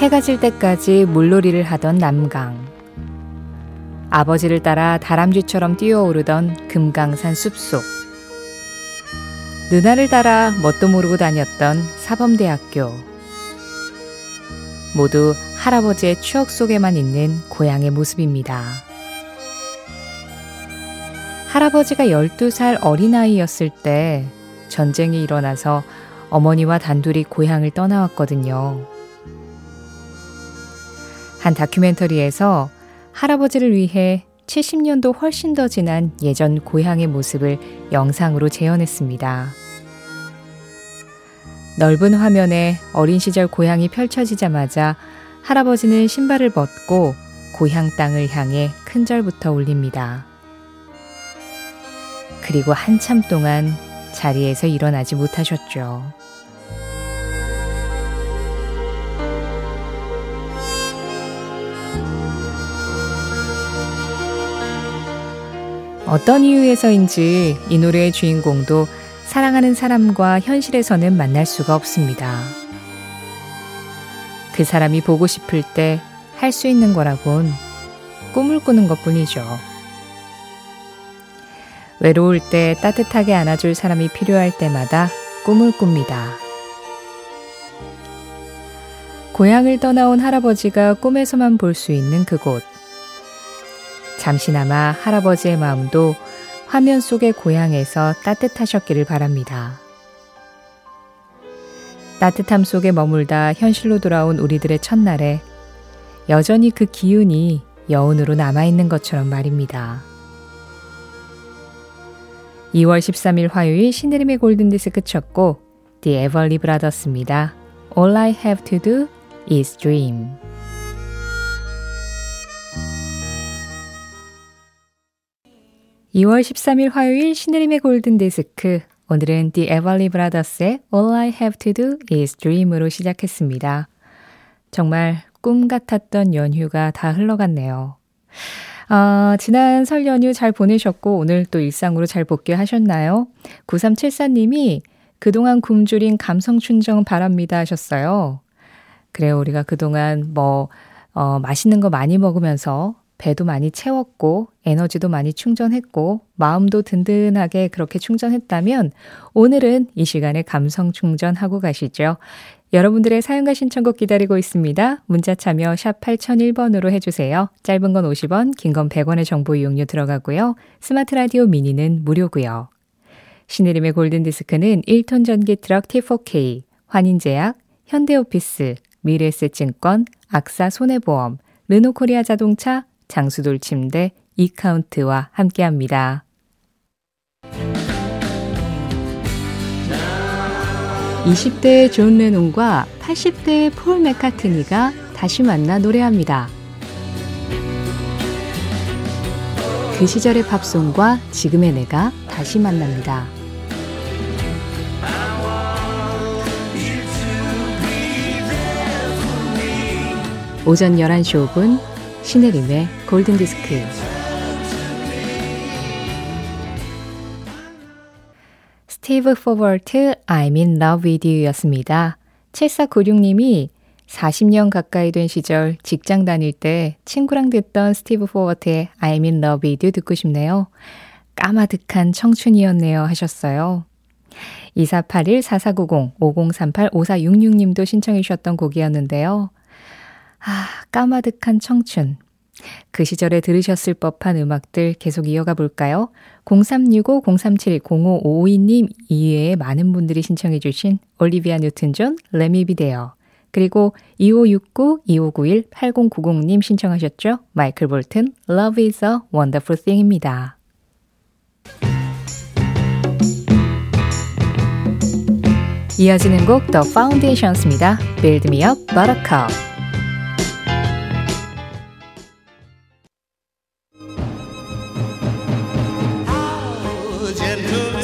해가 질 때까지 물놀이를 하던 남강. 아버지를 따라 다람쥐처럼 뛰어오르던 금강산 숲속. 누나를 따라 뭣도 모르고 다녔던 사범대학교. 모두 할아버지의 추억 속에만 있는 고향의 모습입니다. 할아버지가 12살 어린아이였을 때 전쟁이 일어나서 어머니와 단둘이 고향을 떠나왔거든요. 한 다큐멘터리에서 할아버지를 위해 70년도 훨씬 더 지난 예전 고향의 모습을 영상으로 재현했습니다. 넓은 화면에 어린 시절 고향이 펼쳐지자마자 할아버지는 신발을 벗고 고향 땅을 향해 큰 절부터 올립니다. 그리고 한참 동안 자리에서 일어나지 못하셨죠. 어떤 이유에서인지 이 노래의 주인공도 사랑하는 사람과 현실에서는 만날 수가 없습니다. 그 사람이 보고 싶을 때 할 수 있는 거라곤 꿈을 꾸는 것 뿐이죠. 외로울 때 따뜻하게 안아줄 사람이 필요할 때마다 꿈을 꿉니다. 고향을 떠나온 할아버지가 꿈에서만 볼 수 있는 그곳. 잠시나마 할아버지의 마음도 화면 속의 고향에서 따뜻하셨기를 바랍니다. 따뜻함 속에 머물다 현실로 돌아온 우리들의 첫날에 여전히 그 기운이 여운으로 남아있는 것처럼 말입니다. 2월 13일 화요일 신혜림의 골든디스크 첫 곡, The Everly Brothers입니다. All I have to do is dream. 2월 13일 화요일 신혜림의 골든디스크 오늘은 The Everly Brothers의 All I Have To Do Is Dream으로 시작했습니다. 정말 꿈 같았던 연휴가 다 흘러갔네요. 아, 지난 설 연휴 잘 보내셨고 오늘 또 일상으로 잘 복귀하셨나요? 9374님이 그동안 굶주린 감성 충정 바랍니다 하셨어요. 그래요. 우리가 그동안 뭐, 어, 맛있는 거 많이 먹으면서 배도 많이 채웠고 에너지도 많이 충전했고 마음도 든든하게 그렇게 충전했다면 오늘은 이 시간에 감성 충전하고 가시죠. 여러분들의 사연과 신청곡 기다리고 있습니다. 문자 참여 샵 8001번으로 해주세요. 짧은 건 50원, 긴 건 100원의 정보 이용료 들어가고요. 스마트 라디오 미니는 무료고요. 신혜림의 골든디스크는 1톤 전기 트럭 T4K, 환인제약, 현대오피스, 미래에셋증권, 악사 손해보험, 르노코리아 자동차, 장수돌 침대 이카운트와 함께합니다. 20대의 존 레논과 80대의 폴 맥카트니가 다시 만나 노래합니다. 그 시절의 팝송과 지금의 내가 다시 만납니다. 오전 11시 5분 신혜림의 골든디스크 스티브 포버트 I'm in love with you 였습니다. 7496님이 40년 가까이 된 시절 직장 다닐 때 친구랑 듣던 스티브 포버트의 I'm in love with you 듣고 싶네요. 까마득한 청춘이었네요 하셨어요. 2481-4490-5038-5466님도 신청해 주셨던 곡이었는데요. 아, 까마득한 청춘. 그 시절에 들으셨을 법한 음악들 계속 이어가 볼까요? 0365-037-0552님 이외에 많은 분들이 신청해 주신 올리비아 뉴튼 존, Let Me Be There. 그리고 2569-2591-8090님 신청하셨죠? 마이클 볼튼, Love is a Wonderful Thing입니다. 이어지는 곡 The Foundations입니다. Build Me Up Buttercup.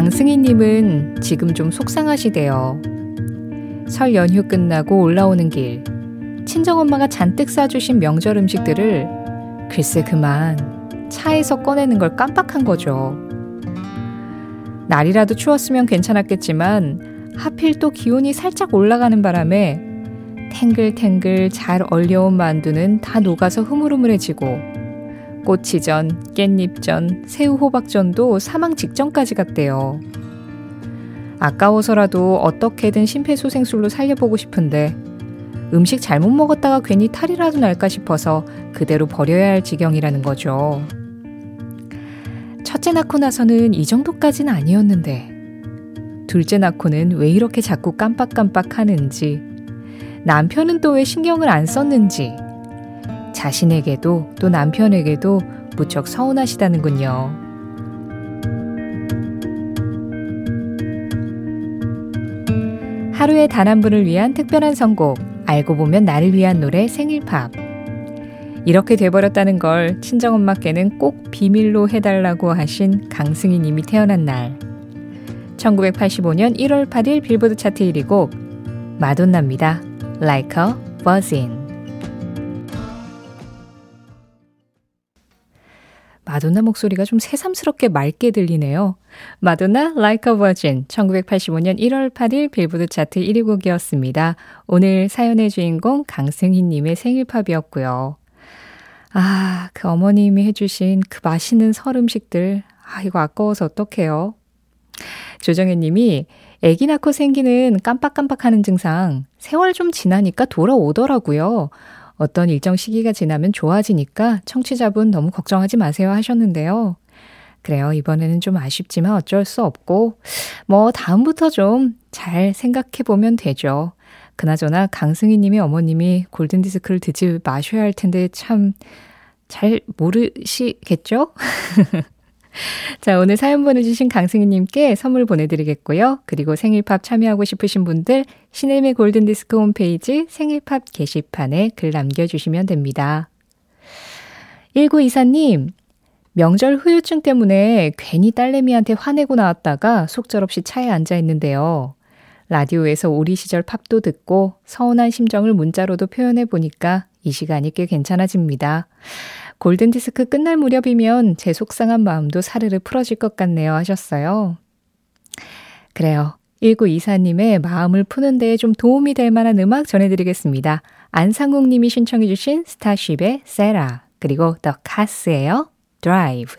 강승희님은 지금 좀 속상하시대요. 설 연휴 끝나고 올라오는 길, 친정엄마가 잔뜩 싸주신 명절 음식들을 글쎄 그만 차에서 꺼내는 걸 깜빡한 거죠. 날이라도 추웠으면 괜찮았겠지만 하필 또 기온이 살짝 올라가는 바람에 탱글탱글 잘 얼려온 만두는 다 녹아서 흐물흐물해지고 꼬치전, 깻잎전, 새우 호박전도 사망 직전까지 갔대요. 아까워서라도 어떻게든 심폐소생술로 살려보고 싶은데 음식 잘못 먹었다가 괜히 탈이라도 날까 싶어서 그대로 버려야 할 지경이라는 거죠. 첫째 낳고 나서는 이 정도까지는 아니었는데, 둘째 낳고는 왜 이렇게 자꾸 깜빡깜빡 하는지, 남편은 또 왜 신경을 안 썼는지, 자신에게도 또 남편에게도 무척 서운하시다는군요. 하루에 단 한 분을 위한 특별한 선곡, 알고 보면 나를 위한 노래 생일팝. 이렇게 돼버렸다는 걸 친정엄마께는 꼭 비밀로 해달라고 하신 강승희 님이 태어난 날. 1985년 1월 8일 빌보드 차트 1위 곡, 마돈나입니다. Like a Buzzin. 마돈나 목소리가 좀 새삼스럽게 맑게 들리네요. 마돈나 Like a Virgin 1985년 1월 8일 빌보드 차트 1위 곡이었습니다. 오늘 사연의 주인공 강승희 님의 생일팝이었고요. 아, 그 어머님이 해주신 그 맛있는 설 음식들. 아, 이거 아까워서 어떡해요. 조정혜 님이 애기 낳고 생기는 깜빡깜빡하는 증상, 세월 좀 지나니까 돌아오더라고요. 어떤 일정 시기가 지나면 좋아지니까 청취자분 너무 걱정하지 마세요 하셨는데요. 그래요. 이번에는 좀 아쉽지만 어쩔 수 없고, 뭐, 다음부터 좀 잘 생각해 보면 되죠. 그나저나 강승희 님의 어머님이 골든디스크를 듣지 마셔야 할 텐데 참 잘 모르시겠죠? 자, 오늘 사연 보내주신 강승희님께 선물 보내드리겠고요. 그리고 생일팝 참여하고 싶으신 분들 신혜림의 골든디스크 홈페이지 생일팝 게시판에 글 남겨주시면 됩니다. 1924님, 명절 후유증 때문에 괜히 딸내미한테 화내고 나왔다가 속절없이 차에 앉아 있는데요. 라디오에서 우리 시절 팝도 듣고 서운한 심정을 문자로도 표현해 보니까 이 시간이 꽤 괜찮아집니다. 골든디스크 끝날 무렵이면 제 속상한 마음도 사르르 풀어질 것 같네요 하셨어요. 그래요. 1924님의 마음을 푸는 데에 좀 도움이 될 만한 음악 전해드리겠습니다. 안상국 님이 신청해주신 스타쉽의 세라, 그리고 더 카스예요. 드라이브.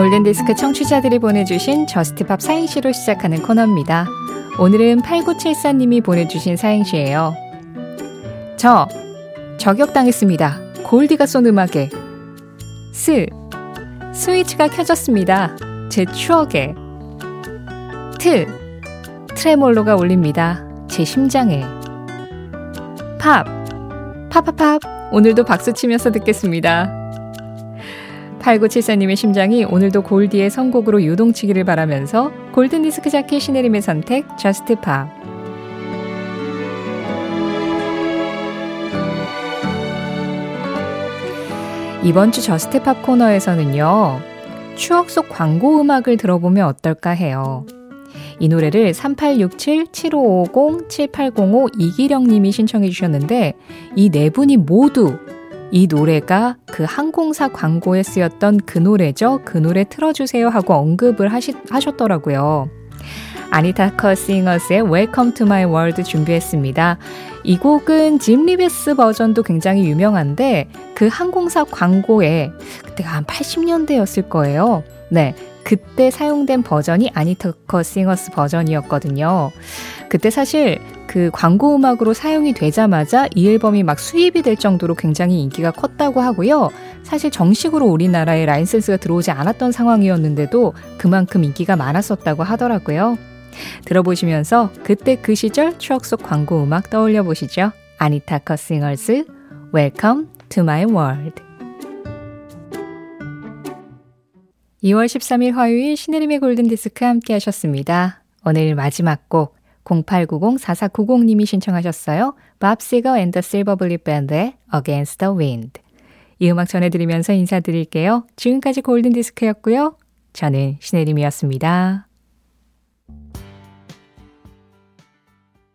골든디스크 청취자들이 보내주신 Just Pop 사행시로 시작하는 코너입니다. 오늘은 8974님이 보내주신 사행시예요. 저, 저격당했습니다. 골디가 쏜 음악에. 스, 스위치가 켜졌습니다. 제 추억에. 트, 트레몰로가 울립니다. 제 심장에. 팝, 팝팝팝, 오늘도 박수 치면서 듣겠습니다. 8974님의 심장이 오늘도 골디의 선곡으로 요동치기를 바라면서 골든디스크 자켓 신혜림의 선택 Just Pop 이번 주 Just Pop 코너에서는요. 추억 속 광고 음악을 들어보면 어떨까 해요. 이 노래를 3867-7550-7805 이기령 님이 신청해 주셨는데 이 네 분이 모두 이 노래가 그 항공사 광고에 쓰였던 그 노래죠. 그 노래 틀어주세요 하고 언급을 하시, 하셨더라고요. 아니타 커 싱어스의 Welcome to My World 준비했습니다. 이 곡은 짐 리베스 버전도 굉장히 유명한데 그 항공사 광고에 그때가 한 80년대였을 거예요. 네. 그때 사용된 버전이 아니타 커 싱어스 버전이었거든요. 그때 사실 그 광고 음악으로 사용이 되자마자 이 앨범이 막 수입이 될 정도로 굉장히 인기가 컸다고 하고요. 사실 정식으로 우리나라에 라이센스가 들어오지 않았던 상황이었는데도 그만큼 인기가 많았었다고 하더라고요. 들어보시면서 그때 그 시절 추억 속 광고 음악 떠올려 보시죠. 아니타 커 싱어스 Welcome to my world. 2월 13일 화요일 신혜림의 골든디스크 함께 하셨습니다. 오늘 마지막 곡 0890-4490님이 신청하셨어요. 밥 시거 앤 더 실버 불릿 밴드의 Against the Wind. 이 음악 전해드리면서 인사드릴게요. 지금까지 골든디스크였고요. 저는 신혜림이었습니다.